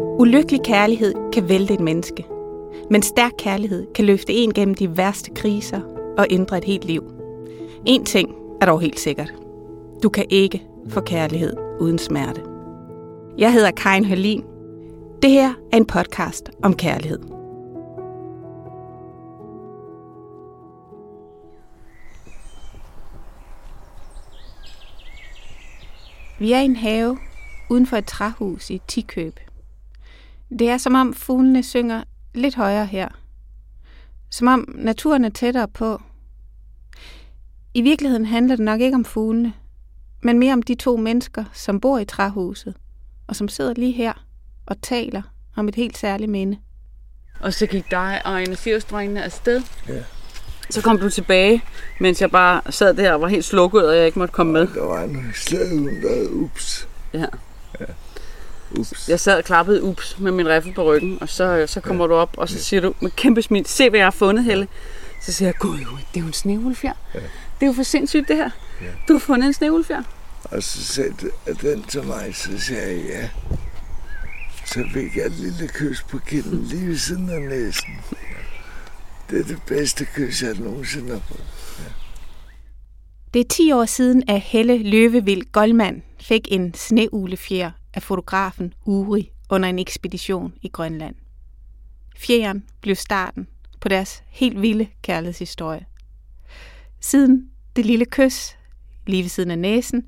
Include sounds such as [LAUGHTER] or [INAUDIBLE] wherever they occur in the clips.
Ulykkelig kærlighed kan vælte et menneske, men stærk kærlighed kan løfte en gennem de værste kriser og ændre et helt liv. En ting er dog helt sikkert. Du kan ikke få kærlighed uden smerte. Jeg hedder Karin Hørlin. Det her er en podcast om kærlighed. Vi er i en have uden for et træhus i Tikøb. Det er som om fuglene synger lidt højere her. Som om naturen er tættere på. I virkeligheden handler det nok ikke om fuglene, men mere om de to mennesker, som bor i træhuset, og som sidder lige her og taler om et helt særligt minde. Og så gik dig og en af firestrængene afsted. Ja. Så kom du tilbage, mens jeg bare sad der og var helt slukket, og jeg ikke måtte komme med. Der var en slæde, der ups. Ja. Ja. Ups. Jeg sad og klappede ups med min riffel på ryggen, og så, så kommer ja. du op, og så siger du med kæmpe smil, se hvad jeg har fundet, Helle. Så siger jeg, gud, det er jo en snevulfjer. Ja. Det er jo for sindssygt det her. Ja. Du har fundet en snevulfjer. Og så sagde den til mig, så sagde jeg ja. Så fik jeg et lille kys på kinden lige ved siden af næsen. Det er det bedste kys, jeg nogensinde har fået. Det er 10 år siden, at Helle Løvevild Goldman fik en sneuglefjer af fotografen Uri under en ekspedition i Grønland. Fjeren blev starten på deres helt vilde kærlighedshistorie. Siden det lille kys, lige ved siden af næsen,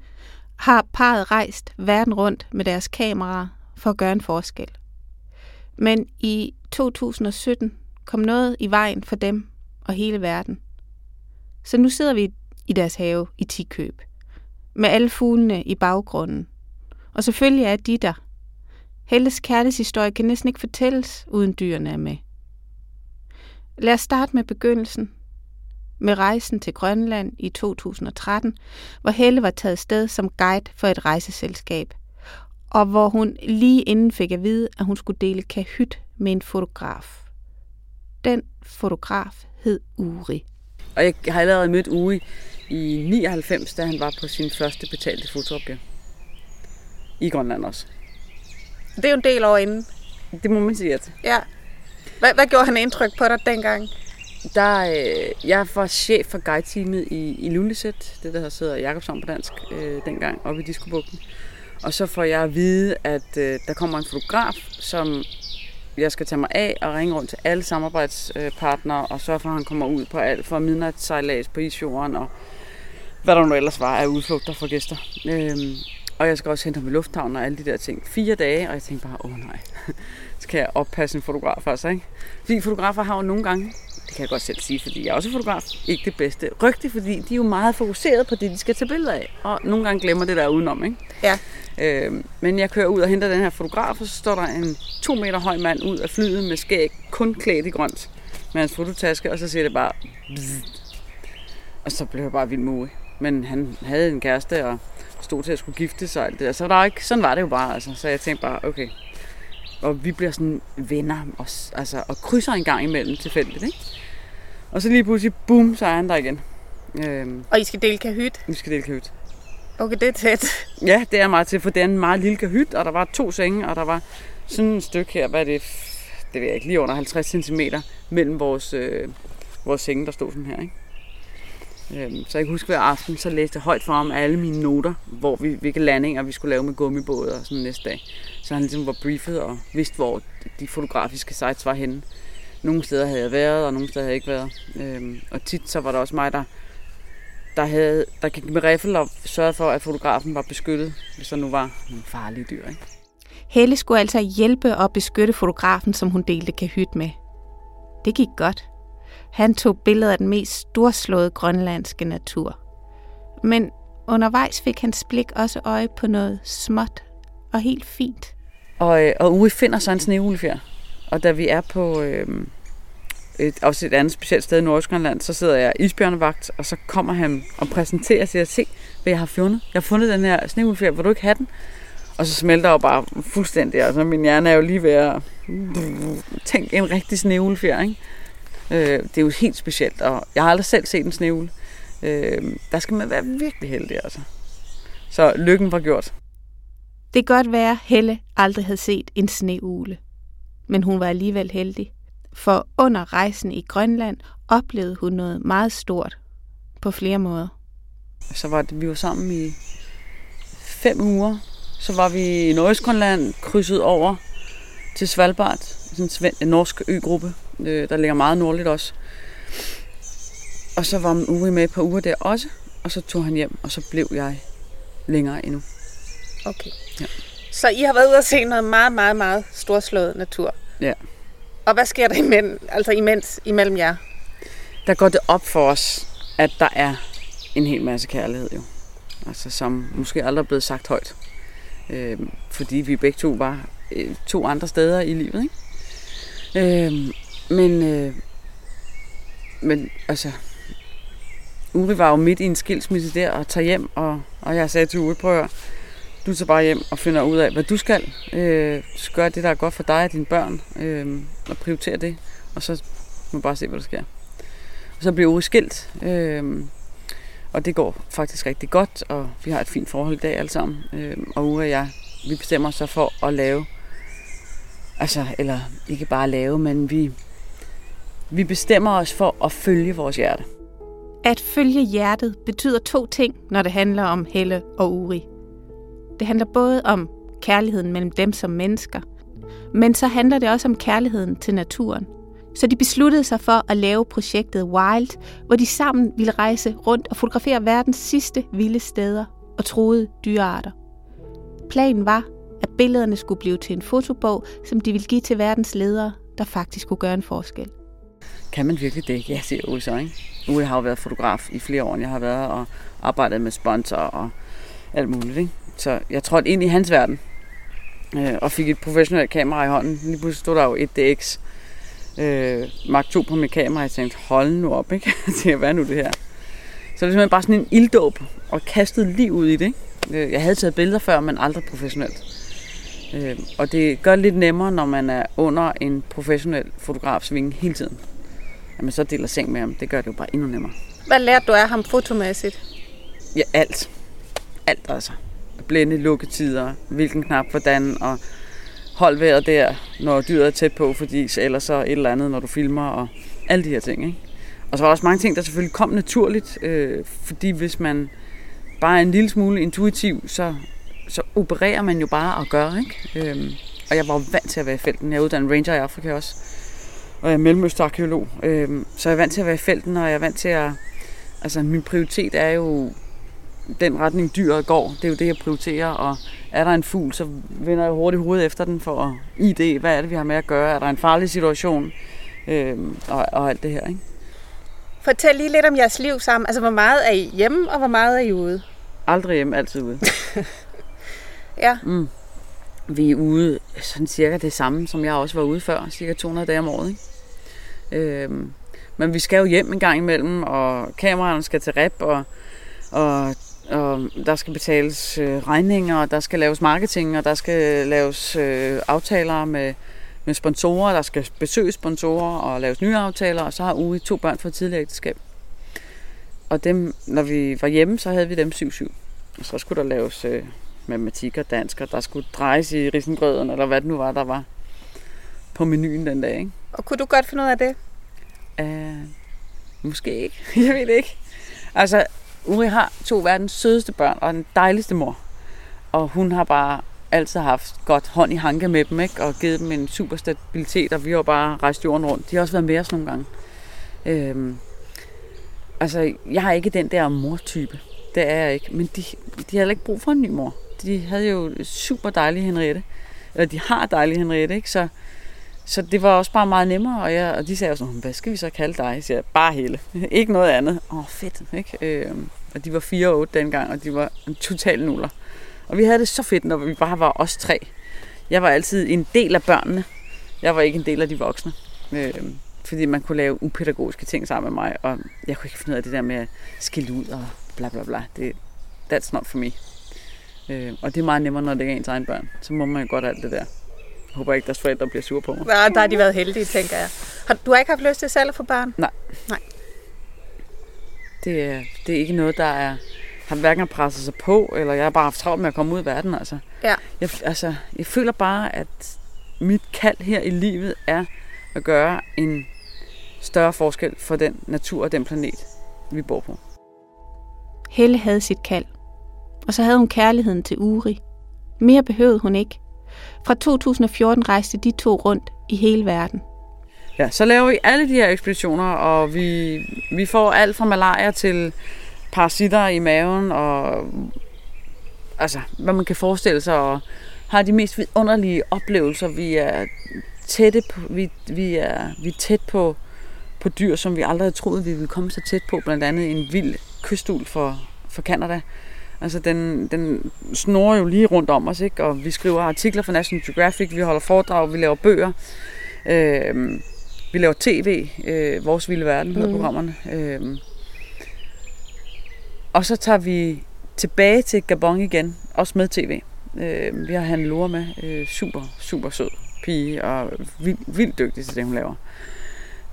har parret rejst verden rundt med deres kameraer for at gøre en forskel. Men i 2017 kom noget i vejen for dem og hele verden. Så nu sidder vi i deres have i Tikøb, med alle fuglene i baggrunden. Og selvfølgelig er de der. Helles kærlighedshistorie kan næsten ikke fortælles, uden dyrene er med. Lad os starte med begyndelsen. Med rejsen til Grønland i 2013, hvor Helle var taget sted som guide for et rejseselskab, og hvor hun lige inden fik at vide, at hun skulle dele kahyt med en fotograf. Den fotograf hed Uri. Og jeg har allerede mødt Uri i 99, da han var på sin første betalte fotoopgave. I Grønland også. Det er jo en del år inden. Det må man sige, at Ja. Hvad, hvad gjorde han indtryk på dig dengang? der, øh, jeg var chef for guide-teamet i, i Lundeset, det der hedder Jakobshavn på dansk, øh, dengang oppe i Diskobugten. Og så får jeg at vide, at øh, der kommer en fotograf, som jeg skal tage mig af og ringe rundt til alle samarbejdspartnere og sørge for, at han kommer ud på alt for midnatssejlads på isjorden og hvad der nu ellers var af udflugter for gæster. Øhm, og jeg skal også hente ham i lufthavnen og alle de der ting. Fire dage, og jeg tænkte bare, åh nej, [LAUGHS] så kan jeg oppasse en fotograf også, ikke? Fordi fotografer har jo nogle gange, det kan jeg godt selv sige, fordi jeg er også fotograf, ikke det bedste rygte, fordi de er jo meget fokuseret på det, de skal tage billeder af. Og nogle gange glemmer det der udenom, ikke? Ja. Øh, men jeg kører ud og henter den her fotograf, og så står der en to meter høj mand ud af flyet med skæg, kun klædt i grønt, med hans fototaske, og så siger det bare... Bzz. Og så blev jeg bare vild med Uri. Men han havde en kæreste, og stod til at skulle gifte sig det der. Så der var ikke, sådan var det jo bare, altså. Så jeg tænkte bare, okay. Og vi bliver sådan venner, og, altså, og krydser en gang imellem tilfældigt, ikke? Og så lige pludselig, boom, så er han der igen. Øhm, Og I skal dele kahyt? vi skal dele kahyt. Okay, det er tæt. Ja, det er meget til, for det er en meget lille kahyt, og der var to senge, og der var sådan et stykke her, hvad er det, det ved jeg ikke, lige under 50 cm mellem vores, øh, vores senge, der stod sådan her, ikke? Øhm, så jeg kan huske hver aften, så læste jeg højt for ham alle mine noter, hvor vi, hvilke landinger vi skulle lave med gummibåde og sådan næste dag. Så han ligesom var briefet og vidste, hvor de fotografiske sites var henne. Nogle steder havde jeg været, og nogle steder havde jeg ikke været. Øhm, og tit så var der også mig, der, der, havde, der gik med riffel og sørgede for, at fotografen var beskyttet, hvis der nu var nogle farlige dyr. Ikke? Helle skulle altså hjælpe og beskytte fotografen, som hun delte kahyt med. Det gik godt. Han tog billeder af den mest storslåede grønlandske natur. Men undervejs fik hans blik også øje på noget småt og helt fint. Og, øh, og Uwe finder så en sneulefjer. Og da vi er på øh, et, også et andet specielt sted i Nordøstgrønland, så sidder jeg isbjørnevagt, og så kommer han og præsenterer og siger, se, hvad jeg har fundet. Jeg har fundet den her sneulefjer, hvor du ikke have den? Og så smelter jeg bare fuldstændig. Altså, min hjerne er jo lige ved at tænke en rigtig sneulefjer, ikke? Øh, det er jo helt specielt, og jeg har aldrig selv set en sneule. Øh, der skal man være virkelig heldig, altså. Så lykken var gjort. Det kan godt være, Helle aldrig havde set en sneugle. Men hun var alligevel heldig. For under rejsen i Grønland oplevede hun noget meget stort på flere måder. Så var det, vi var sammen i fem uger. Så var vi i Nordøstgrønland, krydset over til Svalbard, sådan en norsk øgruppe, øh, der ligger meget nordligt også. Og så var uge med på uger der også, og så tog han hjem, og så blev jeg længere endnu. Okay. Ja. Så I har været ude og se noget meget, meget, meget storslået natur. Ja. Og hvad sker der imellem, altså imens imellem jer? Der går det op for os, at der er en hel masse kærlighed jo. Altså som måske aldrig er blevet sagt højt. Øh, fordi vi begge to var øh, to andre steder i livet, ikke? Øh, men, øh, men altså, Uri var jo midt i en skilsmisse der og tager hjem, og, og jeg sagde til Uri, prøv at du tager bare hjem og finder ud af, hvad du skal. Øh, så gør det, der er godt for dig og dine børn, øh, og prioriter det, og så må bare se, hvad der sker. Og så bliver Uri skilt, øh, og det går faktisk rigtig godt, og vi har et fint forhold i dag alle sammen. Øh, og Uri og jeg, vi bestemmer os så for at lave, altså, eller ikke bare lave, men vi, vi bestemmer os for at følge vores hjerte. At følge hjertet betyder to ting, når det handler om Helle og Uri. Det handler både om kærligheden mellem dem som mennesker, men så handler det også om kærligheden til naturen. Så de besluttede sig for at lave projektet Wild, hvor de sammen ville rejse rundt og fotografere verdens sidste vilde steder og troede dyrearter. Planen var, at billederne skulle blive til en fotobog, som de ville give til verdens ledere, der faktisk kunne gøre en forskel. Kan man virkelig det? Ja, siger Ole så, ikke? Ole har jo været fotograf i flere år. Jeg har været og arbejdet med sponsor og alt muligt, ikke? Så jeg trådte ind i hans verden øh, og fik et professionelt kamera i hånden. Lige pludselig stod der jo et DX øh, Mark 2 på mit kamera, og jeg tænkte, hold nu op, ikke? [LAUGHS] Jeg tænkte, hvad er nu det her? Så det er simpelthen bare sådan en ilddåb, og kastede liv ud i det, ikke? Øh, jeg havde taget billeder før, men aldrig professionelt. Øh, og det gør det lidt nemmere, når man er under en professionel fotografsvinge hele tiden. At man så deler seng med ham, det gør det jo bare endnu nemmere. Hvad lærte du af ham fotomæssigt? Ja, alt. Alt altså blænde lukketider, hvilken knap hvordan, og hold vejret der, når dyret er tæt på, fordi ellers så et eller andet, når du filmer, og alle de her ting. Ikke? Og så var der også mange ting, der selvfølgelig kom naturligt, øh, fordi hvis man bare er en lille smule intuitiv, så, så opererer man jo bare og gør. Ikke? Øh, og jeg var vant til at være i felten. Jeg er uddannet ranger i Afrika også, og jeg er mellemøstarkeolog. Øh, så jeg er vant til at være i felten, og jeg er vant til at... Altså, min prioritet er jo den retning dyret går. Det er jo det, jeg prioriterer, og er der en fugl, så vender jeg hurtigt hovedet efter den for at ID, hvad er det, vi har med at gøre? Er der en farlig situation? Øh, og, og alt det her, ikke? Fortæl lige lidt om jeres liv sammen. Altså, hvor meget er I hjemme, og hvor meget er I ude? Aldrig hjemme, altid ude. [LAUGHS] ja. Mm. Vi er ude sådan cirka det samme, som jeg også var ude før. Cirka 200 dage om året, ikke? Øhm, men vi skal jo hjem en gang imellem, og kameraerne skal til rep, og, og og der skal betales øh, regninger, og der skal laves marketing, og der skal laves øh, aftaler med, med sponsorer, der skal besøge sponsorer og laves nye aftaler, og så har ude to børn fra tidligere ægteskab. Og dem, når vi var hjemme, så havde vi dem 7-7. Og så skulle der laves øh, matematik og dansk, og der skulle drejes i risengrøden, eller hvad det nu var, der var på menuen den dag. Ikke? Og kunne du godt finde ud af det? Uh, måske ikke. [LAUGHS] Jeg ved det ikke. Altså, Uri har to verdens sødeste børn og den dejligste mor. Og hun har bare altid haft godt hånd i hanke med dem, ikke? og givet dem en super stabilitet, og vi har bare rejst jorden rundt. De har også været med os nogle gange. Øhm, altså, jeg har ikke den der mortype. Det er jeg ikke. Men de, de har heller ikke brug for en ny mor. De havde jo super dejlige Henriette. Eller de har dejlige Henriette, ikke? Så så det var også bare meget nemmere, og, jeg, og de sagde jo sådan, hm, hvad skal vi så kalde dig? Jeg siger, bare Helle. [LAUGHS] ikke noget andet. Åh, oh, fedt, ikke? Øh, og de var 4 og 8 dengang, og de var en total nuller. Og vi havde det så fedt, når vi bare var os tre. Jeg var altid en del af børnene. Jeg var ikke en del af de voksne. Øh, fordi man kunne lave upædagogiske ting sammen med mig, og jeg kunne ikke finde ud af det der med at skille ud og bla bla bla. Det, that's not for me. Øh, og det er meget nemmere, når det er ens egen børn. Så må man jo godt alt det der. Jeg håber ikke, deres forældre bliver sure på mig. Ja, der har de været heldige, tænker jeg. Har, du har ikke haft lyst til selv at få børn? Nej. Nej. Det, er, det er ikke noget, der er, har hverken presset sig på, eller jeg har bare haft travlt med at komme ud i verden. Altså. Ja. Jeg, altså, jeg føler bare, at mit kald her i livet er at gøre en større forskel for den natur og den planet, vi bor på. Helle havde sit kald, og så havde hun kærligheden til Uri. Mere behøvede hun ikke. Fra 2014 rejste de to rundt i hele verden. Ja, så laver vi alle de her ekspeditioner, og vi, vi får alt fra malaria til parasitter i maven, og altså, hvad man kan forestille sig, og har de mest vidunderlige oplevelser. Vi er tætte på, vi, vi er, vi er tæt på, på dyr, som vi aldrig havde troet, vi ville komme så tæt på. Blandt andet en vild kystul for, for Canada. Altså, den, den snorer jo lige rundt om os, ikke? Og vi skriver artikler for National Geographic, vi holder foredrag, vi laver bøger. Øh, vi laver tv, øh, Vores Vilde Verden, hedder Mhm. programmerne. Øh, og så tager vi tilbage til Gabon igen, også med tv. Øh, vi har Hanne Lore med, øh, super, super sød pige, og vild, vildt dygtig til det, hun laver.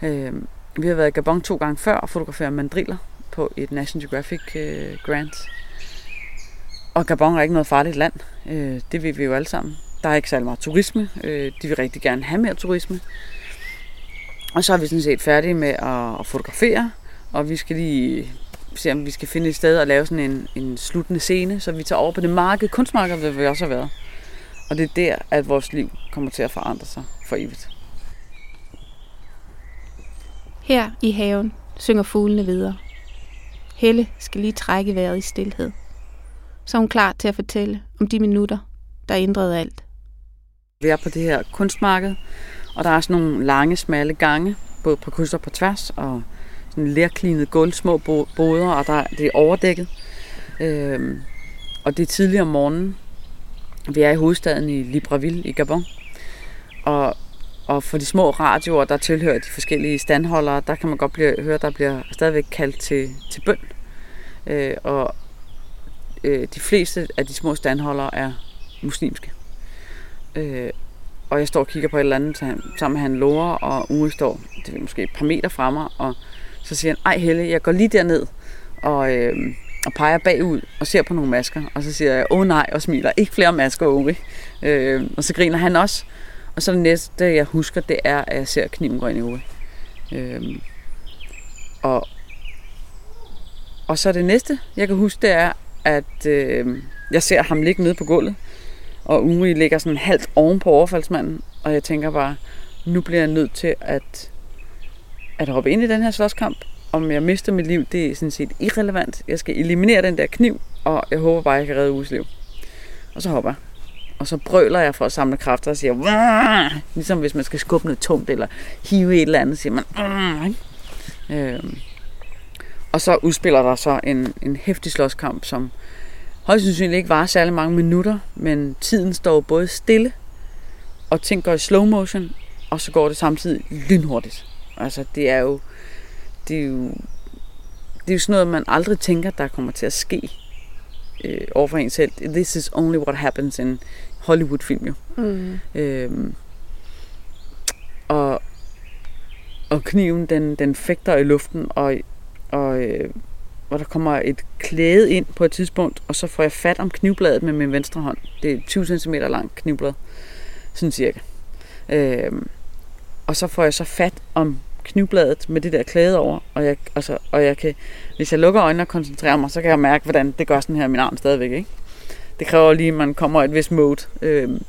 Øh, vi har været i Gabon to gange før og fotograferet mandriller på et National Geographic øh, grant. Og Gabon er ikke noget farligt land. Øh, det ved vi jo alle sammen. Der er ikke særlig meget turisme. Øh, de vil rigtig gerne have mere turisme. Og så er vi sådan set færdige med at, at fotografere, og vi skal lige se, om vi skal finde et sted at lave sådan en, en sluttende scene, så vi tager over på det marked, kunstmarked, hvor vi også har været. Og det er der, at vores liv kommer til at forandre sig for evigt. Her i haven synger fuglene videre. Helle skal lige trække vejret i stillhed. Så er hun klar til at fortælle om de minutter, der ændrede alt. Vi er på det her kunstmarked, og der er sådan nogle lange, smalle gange, både på kryds og på tværs, og sådan lærklinet gulv, små boder, og der, det er overdækket. Øhm, og det er tidligere om morgenen. Vi er i hovedstaden i Libreville i Gabon. Og, og for de små radioer, der tilhører de forskellige standholdere, der kan man godt blive, høre, der bliver stadigvæk kaldt til, til bøn. Øh, og øh, de fleste af de små standholdere er muslimske. Øh, og jeg står og kigger på et eller andet sammen med han Lore, og Uwe står det er måske et par meter fra mig, og så siger han, ej Helle, jeg går lige derned, og, øh, og peger bagud og ser på nogle masker, og så siger jeg, åh nej, og smiler, ikke flere masker, Uwe. Øh, og så griner han også, og så det næste, jeg husker, det er, at jeg ser kniven gå ind i Uwe. Øh, og, og så det næste, jeg kan huske, det er, at øh, jeg ser ham ligge nede på gulvet, og Uri ligger sådan halvt oven på overfaldsmanden, og jeg tænker bare, nu bliver jeg nødt til at, at hoppe ind i den her slåskamp. Om jeg mister mit liv, det er sådan set irrelevant. Jeg skal eliminere den der kniv, og jeg håber bare, at jeg kan redde Uris liv. Og så hopper jeg. Og så brøler jeg for at samle kræfter og siger, Wah! ligesom hvis man skal skubbe noget tungt, eller hive et eller andet, siger man, Wah! øhm. Og så udspiller der så en, en hæftig slåskamp, som højst sandsynligt ikke var særlig mange minutter, men tiden står både stille, og ting går i slow motion, og så går det samtidig lynhurtigt. Altså, det er jo, det er jo, det er jo sådan noget, man aldrig tænker, der kommer til at ske øh, overfor en selv. This is only what happens in Hollywood-film, jo. Mm. Øhm, og, og kniven, den, den fægter i luften, og, og øh, hvor der kommer et klæde ind på et tidspunkt, og så får jeg fat om knivbladet med min venstre hånd. Det er 20 cm langt knivblad, sådan cirka. Øhm, og så får jeg så fat om knivbladet med det der klæde over, og jeg, altså, og jeg kan, hvis jeg lukker øjnene og koncentrerer mig, så kan jeg mærke, hvordan det gør sådan her i min arm stadigvæk, ikke? Det kræver lige, at man kommer i et vist mode. Øhm,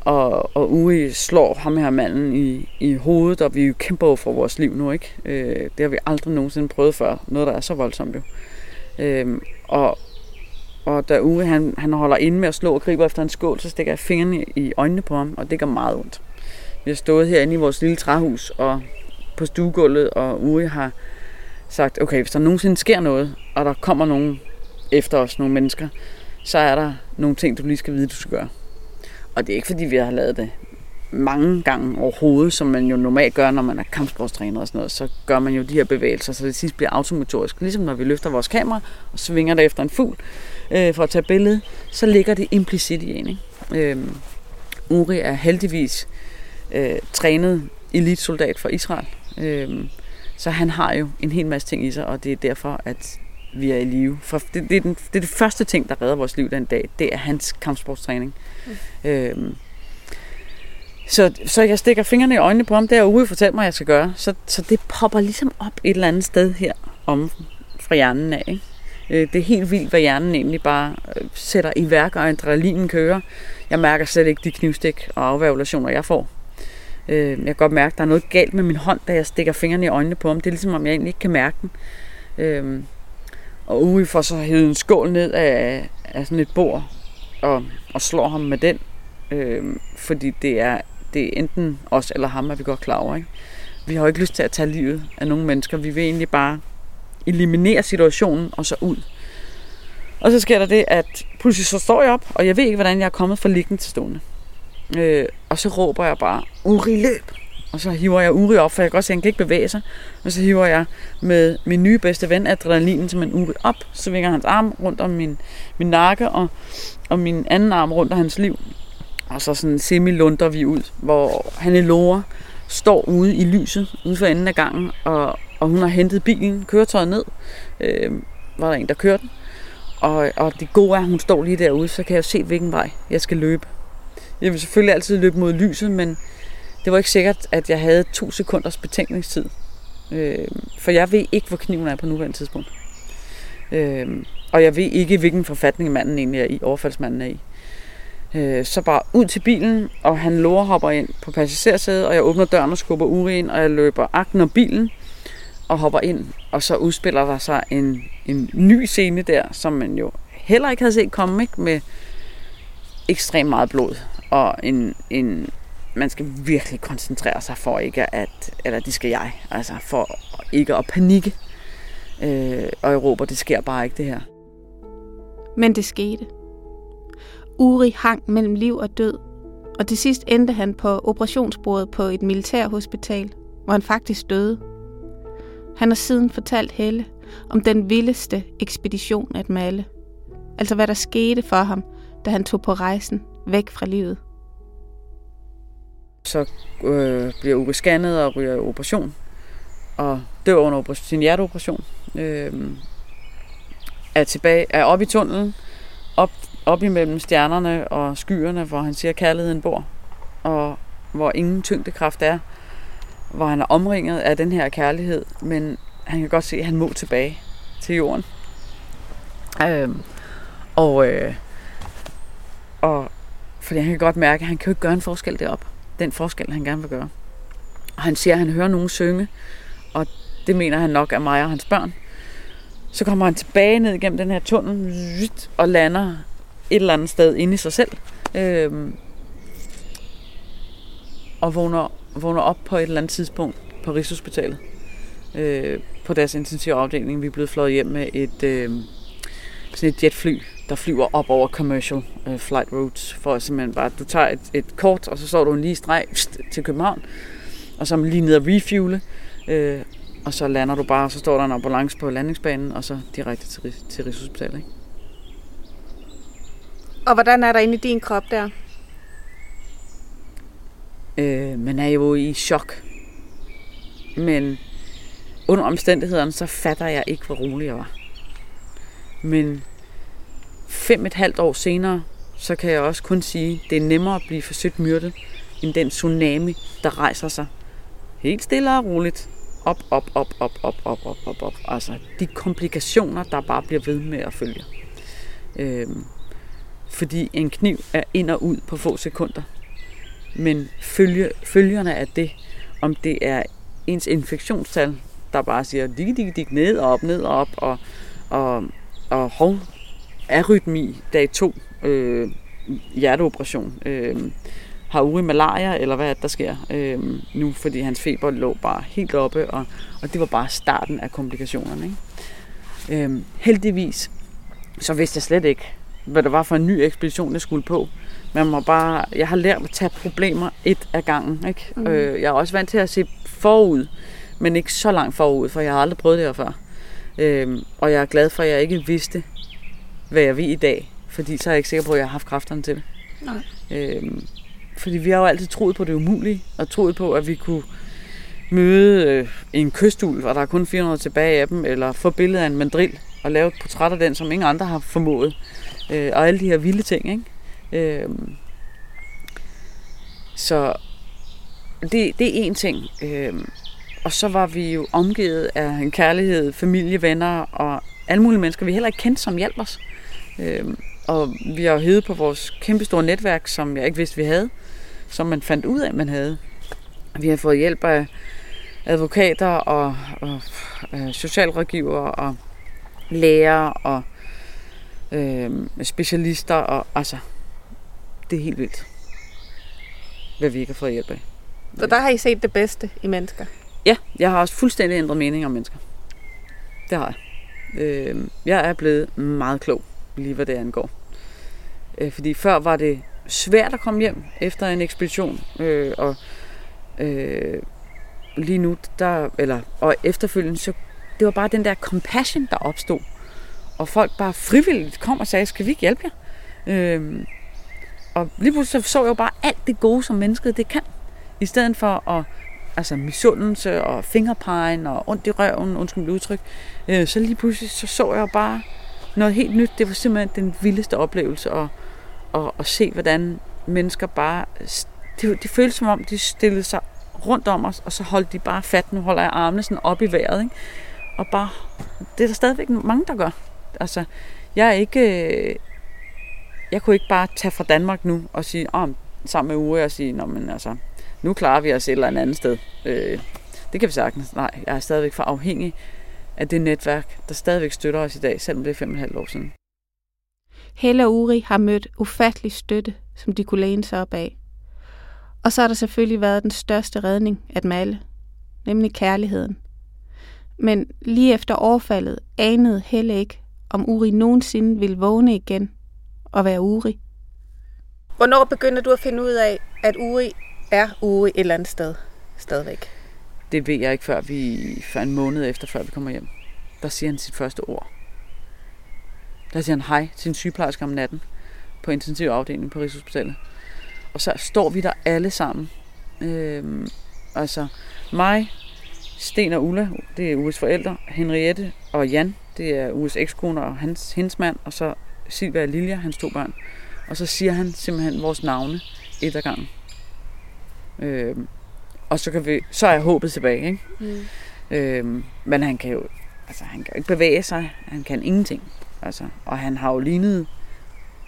og, og Uri slår ham her manden i, i hovedet, og vi jo kæmper jo for vores liv nu, ikke? Øh, det har vi aldrig nogensinde prøvet før. Noget, der er så voldsomt jo. Øh, og, og da Uri han, han holder inde med at slå og griber efter en skål, så stikker jeg fingrene i øjnene på ham, og det gør meget ondt. Vi har stået herinde i vores lille træhus og på stuegulvet, og Uri har sagt, okay, hvis der nogensinde sker noget, og der kommer nogen efter os, nogle mennesker, så er der nogle ting, du lige skal vide, du skal gøre. Og det er ikke, fordi vi har lavet det mange gange overhovedet, som man jo normalt gør, når man er kampsportstræner og sådan noget, så gør man jo de her bevægelser, så det sidst bliver automotorisk. Ligesom når vi løfter vores kamera og svinger det efter en fugl øh, for at tage billede, så ligger det implicit i en. Ikke? Øh, Uri er heldigvis øh, trænet elitsoldat for Israel, øh, så han har jo en hel masse ting i sig, og det er derfor, at vi er i live. For det, det, er den, det er det første ting, der redder vores liv den dag. Det er hans kampsportstræning. Mm. Øhm, så, så jeg stikker fingrene i øjnene på ham, der ude fortæller mig, at jeg skal gøre. Så, så det popper ligesom op et eller andet sted her om fra hjernen af. Ikke? Øh, det er helt vildt, hvad hjernen egentlig bare øh, sætter i værk, og adrenalinen kører. Jeg mærker slet ikke de knivstik og afværgulationer, jeg får. Øh, jeg kan godt mærke, at der er noget galt med min hånd, da jeg stikker fingrene i øjnene på ham. Det er ligesom, om jeg egentlig ikke kan mærke den. Og Uri får så hævet en skål ned af, af sådan et bord og, og slår ham med den. Øh, fordi det er det er enten os eller ham, at vi godt klar over. Ikke? Vi har jo ikke lyst til at tage livet af nogle mennesker. Vi vil egentlig bare eliminere situationen og så ud. Og så sker der det, at pludselig så står jeg op, og jeg ved ikke, hvordan jeg er kommet fra liggen til stående. Øh, og så råber jeg bare, Uri løb! Og så hiver jeg Uri op, for jeg kan godt se, at han kan ikke bevæge sig. Og så hiver jeg med min nye bedste ven, adrenalinen, som en Uri op. Så vinger hans arm rundt om min, min nakke, og, og min anden arm rundt om hans liv. Og så sådan semi-lunder vi ud, hvor han Hannelore står ude i lyset, ude for enden af gangen, og, og hun har hentet bilen, køretøjet ned. Øh, var der en, der kørte den. Og, og det gode er, at hun står lige derude, så kan jeg se, hvilken vej jeg skal løbe. Jeg vil selvfølgelig altid løbe mod lyset, men det var ikke sikkert, at jeg havde to sekunders betænkningstid. Øh, for jeg ved ikke, hvor kniven er på nuværende tidspunkt. Øh, og jeg ved ikke, hvilken forfatning manden egentlig er i, overfaldsmanden er i. Øh, så bare ud til bilen, og han lover hopper ind på passagersædet, og jeg åbner døren og skubber Uri ind, og jeg løber akten om bilen og hopper ind, og så udspiller der sig en, en ny scene der, som man jo heller ikke havde set komme, ikke? med ekstremt meget blod, og en, en, man skal virkelig koncentrere sig for ikke at, eller det skal jeg, altså for ikke at panikke. Øh, og jeg råber, det sker bare ikke det her. Men det skete. Uri hang mellem liv og død, og til sidst endte han på operationsbordet på et militærhospital, hvor han faktisk døde. Han har siden fortalt Helle om den vildeste ekspedition at male. Altså hvad der skete for ham, da han tog på rejsen væk fra livet. Så øh, bliver Uwe scannet og ryger i operation, og dør under sin hjerteoperation. Øh, er tilbage, er oppe i tunnelen, op op imellem stjernerne og skyerne, hvor han siger, at kærligheden bor, og hvor ingen tyngdekraft er, hvor han er omringet af den her kærlighed, men han kan godt se, at han må tilbage til jorden. Øh, og, øh, og fordi han kan godt mærke, at han kan jo ikke gøre en forskel derop. Den forskel, han gerne vil gøre. Og han siger, at han hører nogen synge, og det mener han nok er mig og hans børn. Så kommer han tilbage ned igennem den her tunnel og lander et eller andet sted inde i sig selv. Øh, og vågner, vågner op på et eller andet tidspunkt på Rigshospitalet. Øh, på deres intensivafdeling. Vi er blevet fløjet hjem med et, øh, sådan et jetfly, der flyver op over commercial øh, flight routes. For at simpelthen bare, du tager et, et kort, og så står du en lige streg til København. Og så lige nede og refuele. Øh, og så lander du bare, og så står der en ambulance på landingsbanen, og så direkte til, til Rigshospitalet. Ikke? Og hvordan er der inde i din krop der? Øh, man er jo i chok. Men under omstændighederne, så fatter jeg ikke, hvor rolig jeg var. Men fem et halvt år senere, så kan jeg også kun sige, at det er nemmere at blive forsøgt myrdet, end den tsunami, der rejser sig helt stille og roligt op, op, op, op, op, op, op, op, op. Altså de komplikationer, der bare bliver ved med at følge. Øhm, fordi en kniv er ind og ud på få sekunder. Men følge, følgerne af det, om det er ens infektionstal, der bare siger dig, dig, dig, ned og op, ned og op, og, og, og hov, arytmi dag to, øh, hjerteoperation, øh, har Uri malaria, eller hvad det, der sker øhm, nu, fordi hans feber lå bare helt oppe, og, og det var bare starten af komplikationerne. Ikke? Øhm, heldigvis, så vidste jeg slet ikke, hvad det var for en ny ekspedition, jeg skulle på. Man må bare, jeg har lært at tage problemer et af gangen. Ikke? Mm. Øh, jeg er også vant til at se forud, men ikke så langt forud, for jeg har aldrig prøvet det her før. Øhm, og jeg er glad for, at jeg ikke vidste, hvad jeg ved i dag, fordi så er jeg ikke sikker på, at jeg har haft kræfterne til det. Nej. Øhm, fordi vi har jo altid troet på det umulige, og troet på, at vi kunne møde øh, en kystulv, og der er kun 400 tilbage af dem, eller få billedet af en mandril, og lave et portræt af den, som ingen andre har formået. Øh, og alle de her vilde ting, ikke? Øh, så det, det er en ting. Øh, og så var vi jo omgivet af en kærlighed, familie, venner og alle mulige mennesker, vi heller ikke kendte, som hjalp os. Øh, og vi har jo hævet på vores kæmpestore netværk, som jeg ikke vidste, vi havde, som man fandt ud af, man havde. Vi har fået hjælp af advokater og, og og socialrådgiver og læger og øh, specialister. Og, altså, det er helt vildt, hvad vi ikke har fået hjælp af. Så der har I set det bedste i mennesker. Ja, jeg har også fuldstændig ændret mening om mennesker. Det har jeg. Øh, jeg er blevet meget klog, lige hvad det angår. Øh, fordi før var det svært at komme hjem efter en ekspedition, øh, og øh, lige nu, der, eller, og efterfølgende, så det var bare den der compassion, der opstod. Og folk bare frivilligt kom og sagde, skal vi ikke hjælpe jer? Øh, og lige pludselig så, så jeg jo bare alt det gode, som mennesket det kan. I stedet for at altså misundelse og fingerpegen og ondt i røven, undskyld mit udtryk, øh, så lige pludselig så, så jeg bare noget helt nyt. Det var simpelthen den vildeste oplevelse at, at, at se, hvordan mennesker bare... Det, det føltes som om, de stillede sig rundt om os, og så holdt de bare fat. Nu holder jeg armene sådan op i vejret. Ikke? Og bare... Det er der stadigvæk mange, der gør. Altså, jeg er ikke... Øh, jeg kunne ikke bare tage fra Danmark nu og sige, oh, sammen med Ure og sige, Nå, men altså, nu klarer vi os et eller andet sted. Øh, det kan vi sagtens. Nej, jeg er stadigvæk for afhængig af det netværk, der stadigvæk støtter os i dag, selvom det er fem og et halvt år siden. Helle og Uri har mødt ufattelig støtte, som de kunne læne sig op af. Og så har der selvfølgelig været den største redning af dem alle, nemlig kærligheden. Men lige efter overfaldet anede Helle ikke, om Uri nogensinde ville vågne igen og være Uri. Hvornår begynder du at finde ud af, at Uri er Uri et eller andet sted stadigvæk? Det ved jeg ikke, før, vi, før en måned efter, før vi kommer hjem. Der siger han sit første ord. Der siger han hej til en sygeplejerske om natten på intensivafdelingen på Rigshospitalet. Og så står vi der alle sammen. Øhm, altså mig, Sten og Ulla, det er Uges forældre, Henriette og Jan, det er Uges ekskone og hans, hendes mand, og så Silvia og Lilja, hans to børn. Og så siger han simpelthen vores navne et ad gangen. Øhm, og så, kan vi, så er håbet tilbage. Ikke? Mm. Øhm, men han kan jo altså, han kan jo ikke bevæge sig. Han kan ingenting. Altså, og han har jo lignet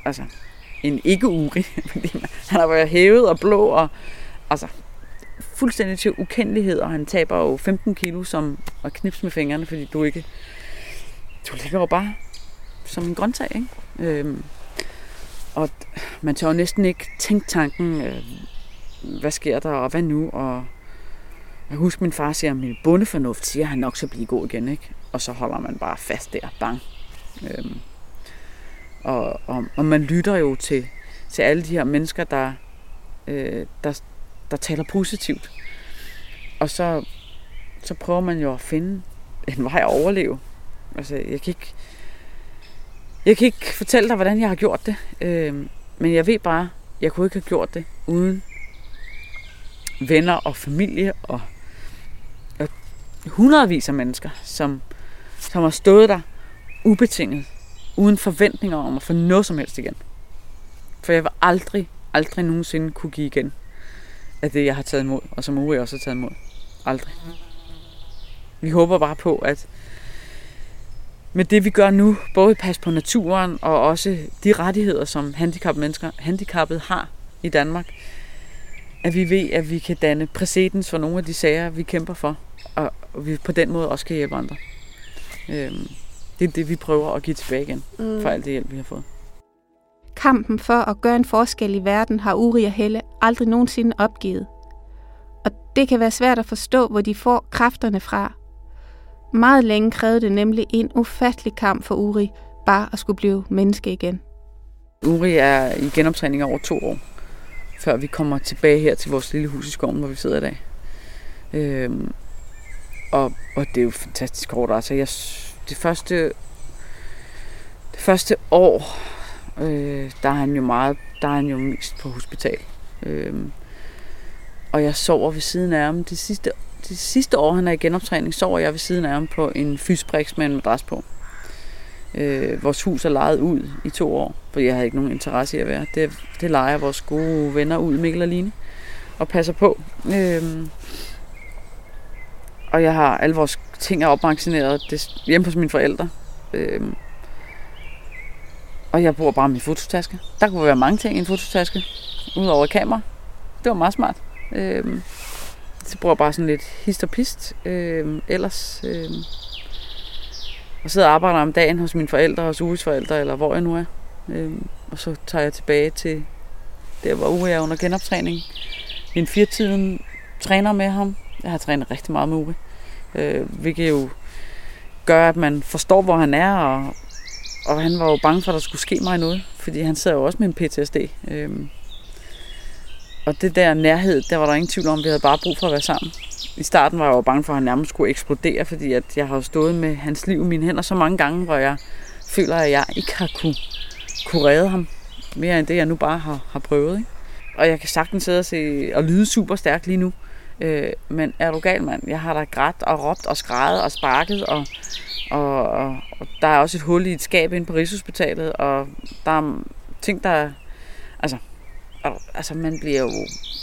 altså, en ikke-uri. [LAUGHS] han har været hævet og blå og altså, fuldstændig til ukendelighed, og han taber jo 15 kilo som at knips med fingrene, fordi du ikke... Du ligger jo bare som en grøntsag, ikke? Øhm, og man tør jo næsten ikke tænke tanken, øh, hvad sker der, og hvad nu, og jeg husker, min far siger, at min bundefornuft siger, at han nok skal blive god igen, ikke? Og så holder man bare fast der, bang. Øhm, og, og, og man lytter jo til, til alle de her mennesker, der, øh, der, der taler positivt. Og så, så prøver man jo at finde en vej at overleve. Altså, jeg kan ikke, jeg kan ikke fortælle dig, hvordan jeg har gjort det. Øh, men jeg ved bare, jeg kunne ikke have gjort det uden venner og familie og, og hundredvis af mennesker, som, som har stået der ubetinget, uden forventninger om at få noget som helst igen. For jeg vil aldrig, aldrig nogensinde kunne give igen af det, jeg har taget imod, og som Uri også har taget imod. Aldrig. Vi håber bare på, at med det, vi gør nu, både pas på naturen og også de rettigheder, som handicappede mennesker, handicappede har i Danmark, at vi ved, at vi kan danne præcedens for nogle af de sager, vi kæmper for, og vi på den måde også kan hjælpe andre. Øhm, det er det, vi prøver at give tilbage igen, mm. for alt det hjælp, vi har fået. Kampen for at gøre en forskel i verden har Uri og Helle aldrig nogensinde opgivet. Og det kan være svært at forstå, hvor de får kræfterne fra. Meget længe krævede det nemlig en ufattelig kamp for Uri bare at skulle blive menneske igen. Uri er i genoptræning over to år, før vi kommer tilbage her til vores lille hus i skoven, hvor vi sidder i dag. Øhm, og, og det er jo fantastisk hårdt. Altså, jeg, det første, det første år, øh, der er han jo meget, der er han jo mest på hospital. Øhm, og jeg sover ved siden af ham. Det sidste, det sidste år, han er i genoptræning, sover jeg ved siden af ham på en fysbriks med en madras på. Øh, vores hus er lejet ud i to år, for jeg havde ikke nogen interesse i at være. Det, det leger vores gode venner ud, Mikkel og Line, og passer på. Øh, og jeg har alle vores ting er opmagasineret det, hjemme hos mine forældre. Øh, og jeg bruger bare min fototaske. Der kunne være mange ting i en fototaske, udover kamera. Det var meget smart. Øh, så bruger jeg bare sådan lidt hist og pist. Øh, ellers... Øh, og sidder og arbejder om dagen hos mine forældre, hos Uges forældre, eller hvor jeg nu er. Øh, og så tager jeg tilbage til der, hvor Uwe er under genoptræning. Min en firetiden træner med ham. Jeg har trænet rigtig meget med Uwe. Øh, hvilket jo gør, at man forstår, hvor han er, og, og han var jo bange for, at der skulle ske mig noget, fordi han sidder jo også med en PTSD. Øh, og det der nærhed, der var der ingen tvivl om, vi havde bare brug for at være sammen i starten var jeg jo bange for, at han nærmest skulle eksplodere, fordi at jeg har stået med hans liv i mine hænder så mange gange, hvor jeg føler, at jeg ikke har kunne, kunne redde ham mere end det, jeg nu bare har, har prøvet. Ikke? Og jeg kan sagtens sidde og, se, og lyde super stærkt lige nu. Øh, men er du gal, mand? Jeg har da grædt og råbt og skrejet og sparket, og, og, og, og der er også et hul i et skab inde på Rigshospitalet, og der er ting, der... Altså, altså man bliver jo,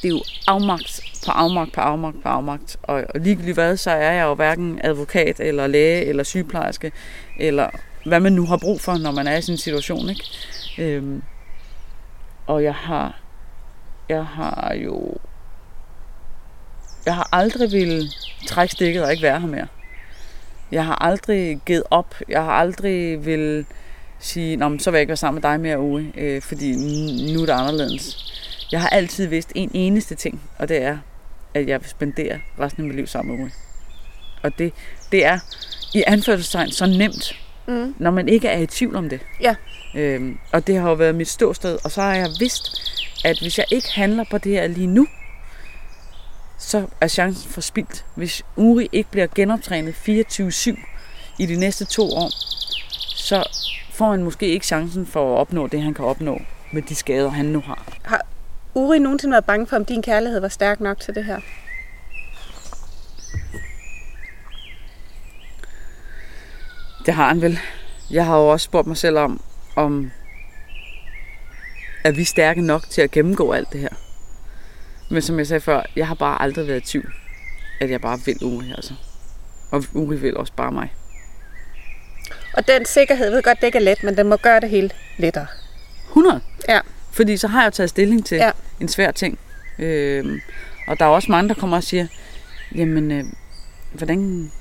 det er jo afmagt på afmagt på afmagt på afmagt. Og, og ligegyldigt hvad, så er jeg jo hverken advokat eller læge eller sygeplejerske, eller hvad man nu har brug for, når man er i sådan en situation. Ikke? Øhm, og jeg har, jeg har jo, jeg har aldrig vil trække stikket og ikke være her mere. Jeg har aldrig givet op. Jeg har aldrig vil sige, Nå, så vil jeg ikke være sammen med dig mere, Uwe, øh, fordi nu er det anderledes. Jeg har altid vidst en eneste ting, og det er, at jeg vil spendere resten af mit liv sammen med Uwe. Og det, det er i anførselstegn så nemt, mm. når man ikke er i tvivl om det. Ja. Øhm, og det har jo været mit ståsted, og så har jeg vidst, at hvis jeg ikke handler på det her lige nu, så er chancen for spildt. Hvis Uri ikke bliver genoptrænet 24-7 i de næste to år, så får han måske ikke chancen for at opnå det, han kan opnå med de skader, han nu har. Har Uri nogensinde været bange for, om din kærlighed var stærk nok til det her? Det har han vel. Jeg har jo også spurgt mig selv om, om er vi stærke nok til at gennemgå alt det her. Men som jeg sagde før, jeg har bare aldrig været i tvivl, at jeg bare vil Uri, altså. Og Uri vil også bare mig. Og den sikkerhed, jeg ved godt, det ikke er let, men den må gøre det hele lettere. 100? Ja. Fordi så har jeg jo taget stilling til Ja. en svær ting. Øh, og der er også mange, der kommer og siger, jamen, øh, hvordan,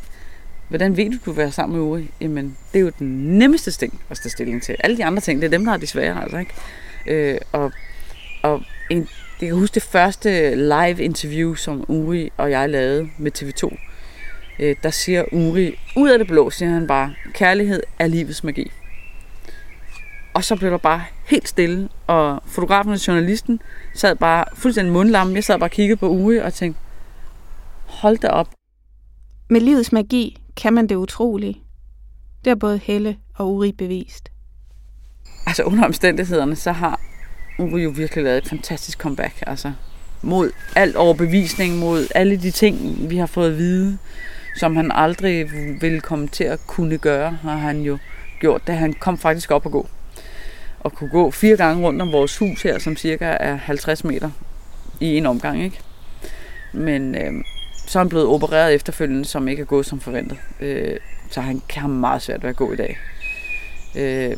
hvordan ved du, du være sammen med Uri? Jamen, det er jo den nemmeste ting at tage stilling til. Alle de andre ting, det er dem, der er de svære, altså, ikke? Øh, og og en, jeg kan huske det første live interview, som Uri og jeg lavede med TV2. Øh, der siger Uri, ud af det blå, siger han bare, kærlighed er livets magi. Og så blev der bare helt stille, og fotografen og journalisten sad bare fuldstændig mundlamme. Jeg sad bare og kiggede på Uwe og tænkte, hold da op. Med livets magi kan man det utrolige. Det har både Helle og Uri bevist. Altså under omstændighederne, så har Uwe jo virkelig lavet et fantastisk comeback. Altså mod alt overbevisning, mod alle de ting, vi har fået at vide, som han aldrig ville komme til at kunne gøre, har han jo gjort, da han kom faktisk op og gå. Og kunne gå fire gange rundt om vores hus her, som cirka er 50 meter i en omgang, ikke? Men øh, så er han blevet opereret efterfølgende, som ikke er gået som forventet. Øh, så han kan have meget svært ved at gå i dag. Øh,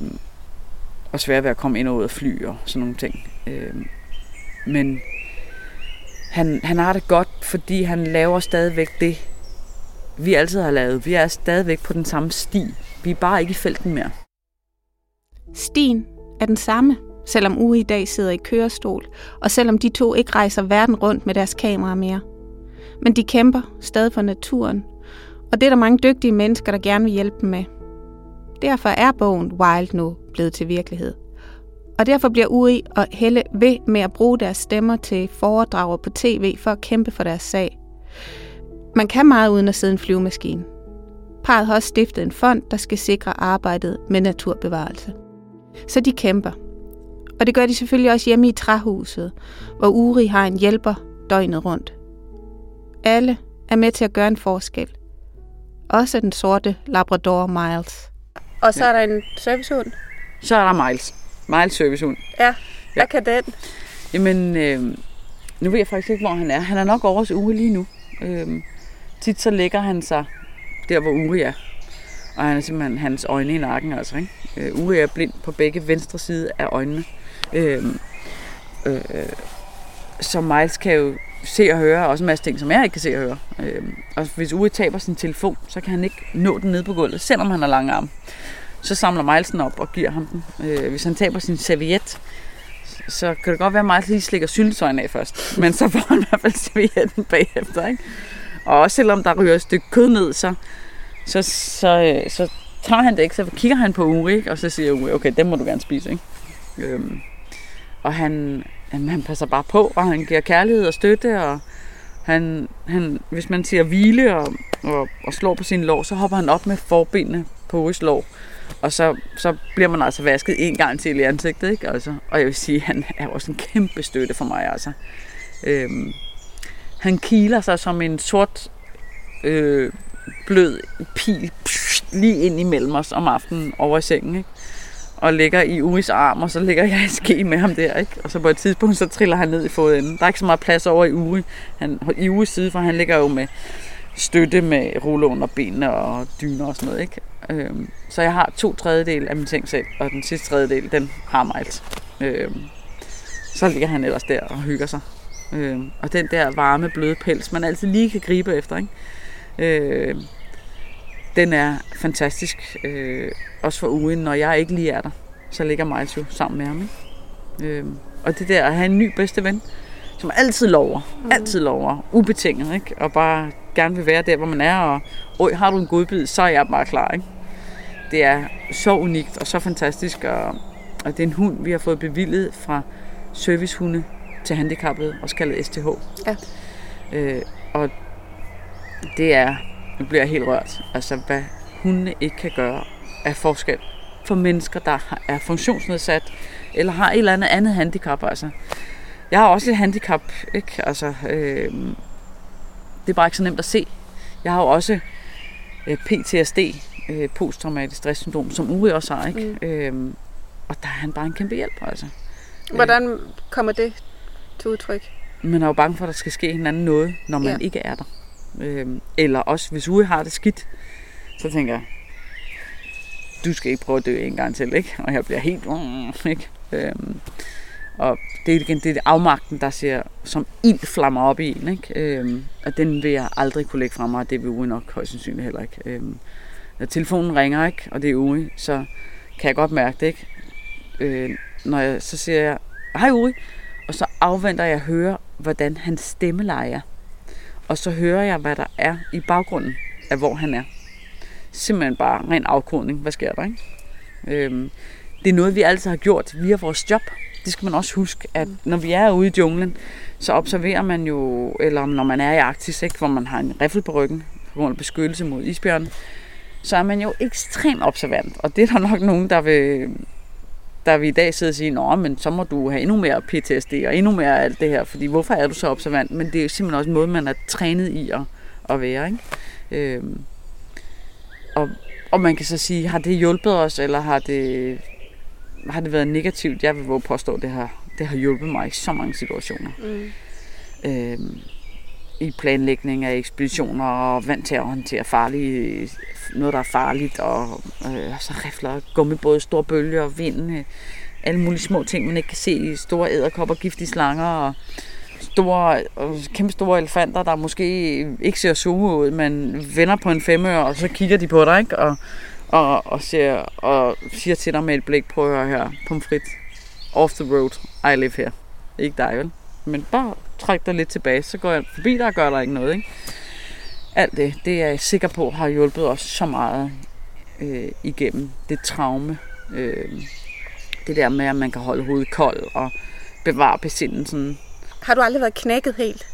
og svært ved at komme ind og ud af fly og sådan nogle ting. Øh, men han, han har det godt, fordi han laver stadigvæk det, vi altid har lavet. Vi er stadigvæk på den samme sti. Vi er bare ikke i felten mere. Stien er den samme, selvom Uri i dag sidder i kørestol, og selvom de to ikke rejser verden rundt med deres kamera mere. Men de kæmper stadig for naturen, og det er der mange dygtige mennesker, der gerne vil hjælpe dem med. Derfor er bogen Wild nu blevet til virkelighed. Og derfor bliver Uri og Helle ved med at bruge deres stemmer til foredrager på tv for at kæmpe for deres sag. Man kan meget uden at sidde en flyvemaskine. Parret har også stiftet en fond, der skal sikre arbejdet med naturbevarelse. Så de kæmper. Og det gør de selvfølgelig også hjemme i træhuset, hvor Uri har en hjælper døgnet rundt. Alle er med til at gøre en forskel. Også den sorte Labrador Miles. Og så er der en servicehund. Så er der Miles. Miles servicehund. Ja, hvad kan den? Jamen, øh, nu ved jeg faktisk ikke, hvor han er. Han er nok over hos Uri lige nu. Øh, tit så lægger han sig der, hvor Uri er. Og han er simpelthen hans øjne i nakken, altså. Ikke? Øh, Uri er blind på begge venstre side af øjnene. Øh, øh, så Miles kan jo se og høre, og også en masse ting, som jeg ikke kan se og høre. Øh, og hvis Uri taber sin telefon, så kan han ikke nå den ned på gulvet, selvom han har lange arme. Så samler Miles den op og giver ham den. Øh, hvis han taber sin serviet, så kan det godt være, at Miles lige slikker syltetøjen af først. Men så får han i hvert fald servietten bagefter. Ikke? Og også selvom der ryger et stykke kød ned, så, så, så, øh, så tager han det ikke. Så kigger han på Uri, ikke? og så siger Uri, okay, den må du gerne spise. Ikke? Øhm, og han, jamen, han passer bare på, og han giver kærlighed og støtte, og han, han, hvis man siger hvile og, og, og slår på sin lår, så hopper han op med forbenene på Uris lår. Og så, så bliver man altså vasket en gang til i ansigtet, ikke? Altså, og jeg vil sige, at han er også en kæmpe støtte for mig, altså. Øhm, han kiler sig som en sort, øh, blød pil psh, lige ind imellem os om aftenen over i sengen, ikke? og ligger i Uris arm, og så ligger jeg i ske med ham der, ikke? Og så på et tidspunkt, så triller han ned i fodenden. Der er ikke så meget plads over i Uri. Han, i Uris side, for han ligger jo med støtte med rulle under benene og dyner og sådan noget, ikke? Øhm, så jeg har to tredjedel af min ting selv, og den sidste tredjedel, den har mig alt. Øhm, så ligger han ellers der og hygger sig. Øhm, og den der varme, bløde pels, man altid lige kan gribe efter, ikke? Øhm, den er fantastisk. Øh, også for ugen, når jeg ikke lige er der, så ligger Miles jo sammen med ham. Ikke? Øh, og det der at have en ny bedste ven, som altid lover, mm. altid lover, ubetinget, ikke? og bare gerne vil være der, hvor man er, og Øj, har du en godbid, så er jeg bare klar. Ikke? Det er så unikt og så fantastisk, og, og det er en hund, vi har fået bevillet fra servicehunde til handicappede, også kaldet STH. Ja. Øh, og det er, nu bliver jeg helt rørt, altså hvad hundene ikke kan gøre af forskel for mennesker, der er funktionsnedsat, eller har et eller andet andet handicap. Altså. Jeg har også et handicap, ikke? Altså, øh, det er bare ikke så nemt at se. Jeg har jo også øh, PTSD, øh, posttraumatisk stresssyndrom, som Uri også har, ikke? Mm. Øh, og der er han bare en kæmpe hjælp, altså. Hvordan kommer det til udtryk? Man er jo bange for, at der skal ske hinanden noget, når man ja. ikke er der. Øh, eller også, hvis Uri har det skidt, så tænker jeg, du skal ikke prøve at dø en gang til, ikke? Og jeg bliver helt... Ikke? Øhm, og det er igen det er afmagten, der ser som ild flammer op i en, ikke? Øhm, og den vil jeg aldrig kunne lægge fra mig, og det vil Uri nok højst sandsynligt heller ikke. Øhm, når telefonen ringer, ikke? Og det er Uri, så kan jeg godt mærke det, ikke? Øh, når jeg, så siger jeg, hej Uri, og så afventer jeg at høre, hvordan hans stemme er. Og så hører jeg, hvad der er i baggrunden af, hvor han er simpelthen bare ren afkodning. Hvad sker der, ikke? Øhm, det er noget, vi altid har gjort via vores job. Det skal man også huske, at når vi er ude i junglen, så observerer man jo, eller når man er i Arktis, ikke, hvor man har en riffel på ryggen, på grund af beskyttelse mod isbjørn, så er man jo ekstremt observant. Og det er der nok nogen, der vil, der vil i dag sidde og sige, Nå, men så må du have endnu mere PTSD og endnu mere alt det her, fordi hvorfor er du så observant? Men det er jo simpelthen også en måde, man er trænet i at, at være. Ikke? Øhm, og, og man kan så sige, har det hjulpet os, eller har det, har det været negativt? Jeg vil våge påstå, at det har, det har hjulpet mig i så mange situationer. Mm. Øhm, i planlægning af ekspeditioner og vant til at håndtere farlige, noget, der er farligt, og øh, så rifler gummibåde, store bølger, vind, øh, alle mulige små ting, man ikke kan se, store æderkopper, giftige slanger, og store, kæmpe store elefanter, der måske ikke ser suge ud, men vender på en femøre, og så kigger de på dig, ikke? Og, og, og, siger, og siger til dig med et blik, prøv at høre her, pomfrit. off the road, I live here. Ikke dig, vel? Men bare træk dig lidt tilbage, så går jeg forbi dig og gør der ikke noget, ikke? Alt det, det er jeg sikker på har hjulpet os så meget øh, igennem det traume. Øh, det der med, at man kan holde hovedet koldt og bevare besindelsen. Har du aldrig været knækket helt?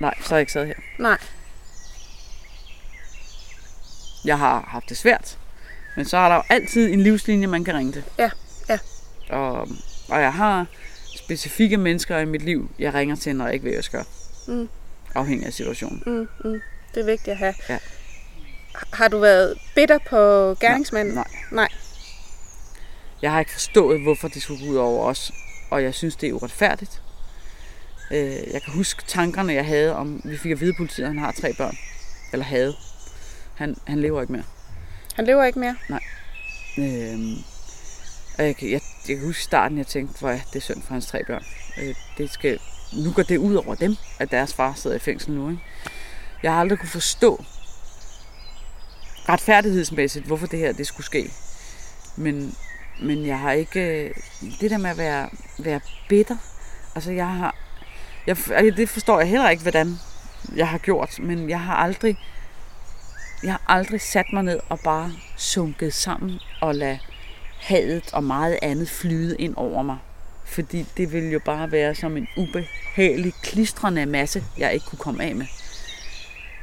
Nej, så har jeg ikke siddet her. Nej. Jeg har haft det svært, men så er der jo altid en livslinje, man kan ringe til. Ja, ja. Og, og jeg har specifikke mennesker i mit liv, jeg ringer til, når jeg ikke ved, hvad jeg skal. Mm. Afhængig af situationen. Mm, mm. Det er vigtigt at have. Ja. Har du været bitter på gerningsmanden? Nej. Nej. Jeg har ikke forstået, hvorfor det skulle gå ud over os, og jeg synes, det er uretfærdigt. Øh, Jeg kan huske tankerne, jeg havde om, vi fik at vide, at politiet han har tre børn. Eller havde. Han, han lever ikke mere. Han lever ikke mere? Nej. Øhm, og jeg, jeg, jeg kan huske starten, jeg tænkte, hvor det er synd for hans tre børn. Øh, det skal, nu går det ud over dem, at deres far sidder i fængsel nu. Ikke? Jeg har aldrig kunne forstå retfærdighedsmæssigt, hvorfor det her det skulle ske. Men, men jeg har ikke... Øh, det der med at være, være bitter, altså jeg har... Jeg, altså, det forstår jeg heller ikke, hvordan jeg har gjort, men jeg har aldrig jeg har aldrig sat mig ned og bare sunket sammen og lade hadet og meget andet flyde ind over mig. Fordi det ville jo bare være som en ubehagelig, klistrende masse, jeg ikke kunne komme af med.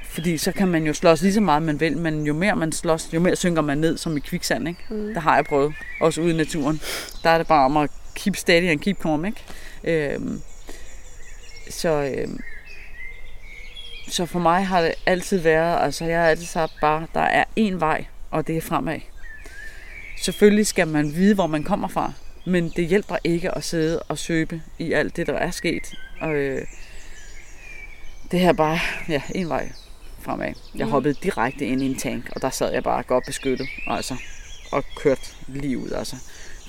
Fordi så kan man jo slås lige så meget, man vil, men jo mere man slås, jo mere synker man ned som i kviksand. Ikke? Mm. Det har jeg prøvet, også ude i naturen. Der er det bare om at keep steady and keep calm. Ikke? Øhm, så, øhm, så for mig har det altid været, altså jeg har altid sagt bare, der er én vej, og det er fremad. Selvfølgelig skal man vide, hvor man kommer fra, men det hjælper ikke at sidde og søbe i alt det, der er sket. Og øh, det her er bare, ja, en vej fremad. Jeg Mm. hoppede direkte ind i en tank, og der sad jeg bare godt beskyttet, altså, og kørt lige ud, altså.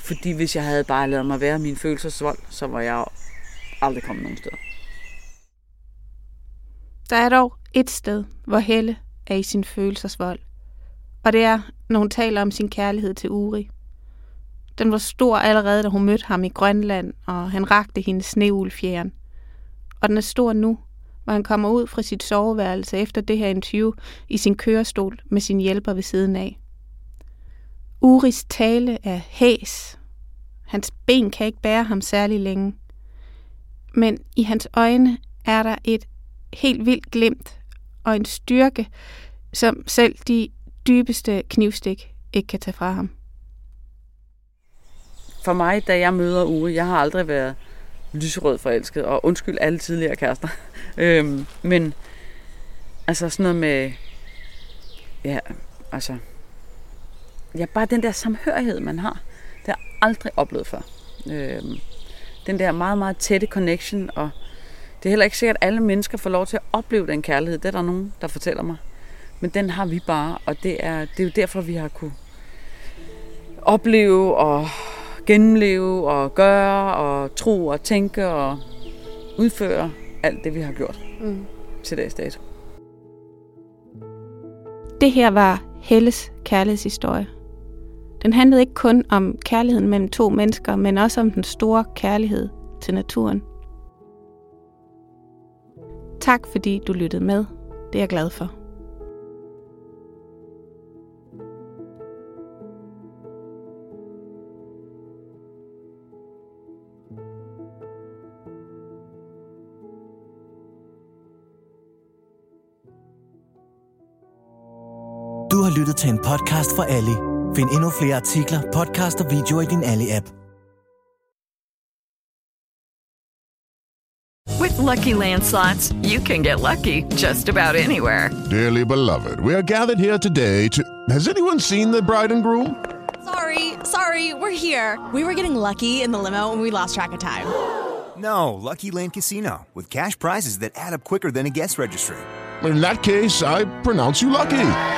Fordi hvis jeg havde bare lavet mig være min følelsesvold, så var jeg aldrig kommet nogen steder. Der er dog et sted, hvor Helle er i sin følelsesvold. Og det er, når hun taler om sin kærlighed til Uri. Den var stor allerede, da hun mødte ham i Grønland, og han rakte hende sneulfjeren. Og den er stor nu, hvor han kommer ud fra sit soveværelse efter det her interview i sin kørestol med sin hjælper ved siden af. Uris tale er hæs. Hans ben kan ikke bære ham særlig længe. Men i hans øjne er der et helt vildt glimt og en styrke, som selv de dybeste knivstik ikke kan tage fra ham. For mig, da jeg møder Uwe, jeg har aldrig været lyserød forelsket, og undskyld alle tidligere kærester. [LAUGHS] øhm, men altså sådan noget med, ja, altså, ja, bare den der samhørighed, man har, det har jeg aldrig oplevet før. Øhm, den der meget, meget tætte connection, og det er heller ikke sikkert, at alle mennesker får lov til at opleve den kærlighed. Det er der nogen, der fortæller mig. Men den har vi bare, og det er, det er jo derfor, vi har kunne opleve og gennemleve og gøre og tro og tænke og udføre alt det, vi har gjort Mm. til dags dato. Det her var Helles kærlighedshistorie. Den handlede ikke kun om kærligheden mellem to mennesker, men også om den store kærlighed til naturen. Tak fordi du lyttede med. Det er jeg glad for. Lyttet til en podcast fra Ali. Find endnu flere artikler, podcast og videoer i din Ali-app. With Lucky Land slots, you can get lucky just about anywhere. Dearly beloved, we are gathered here today to. Has anyone seen the bride and groom? Sorry, sorry, we're here. We were getting lucky in the limo and we lost track of time. No, Lucky Land Casino, with cash prizes that add up quicker than a guest registry. In that case, I pronounce you lucky.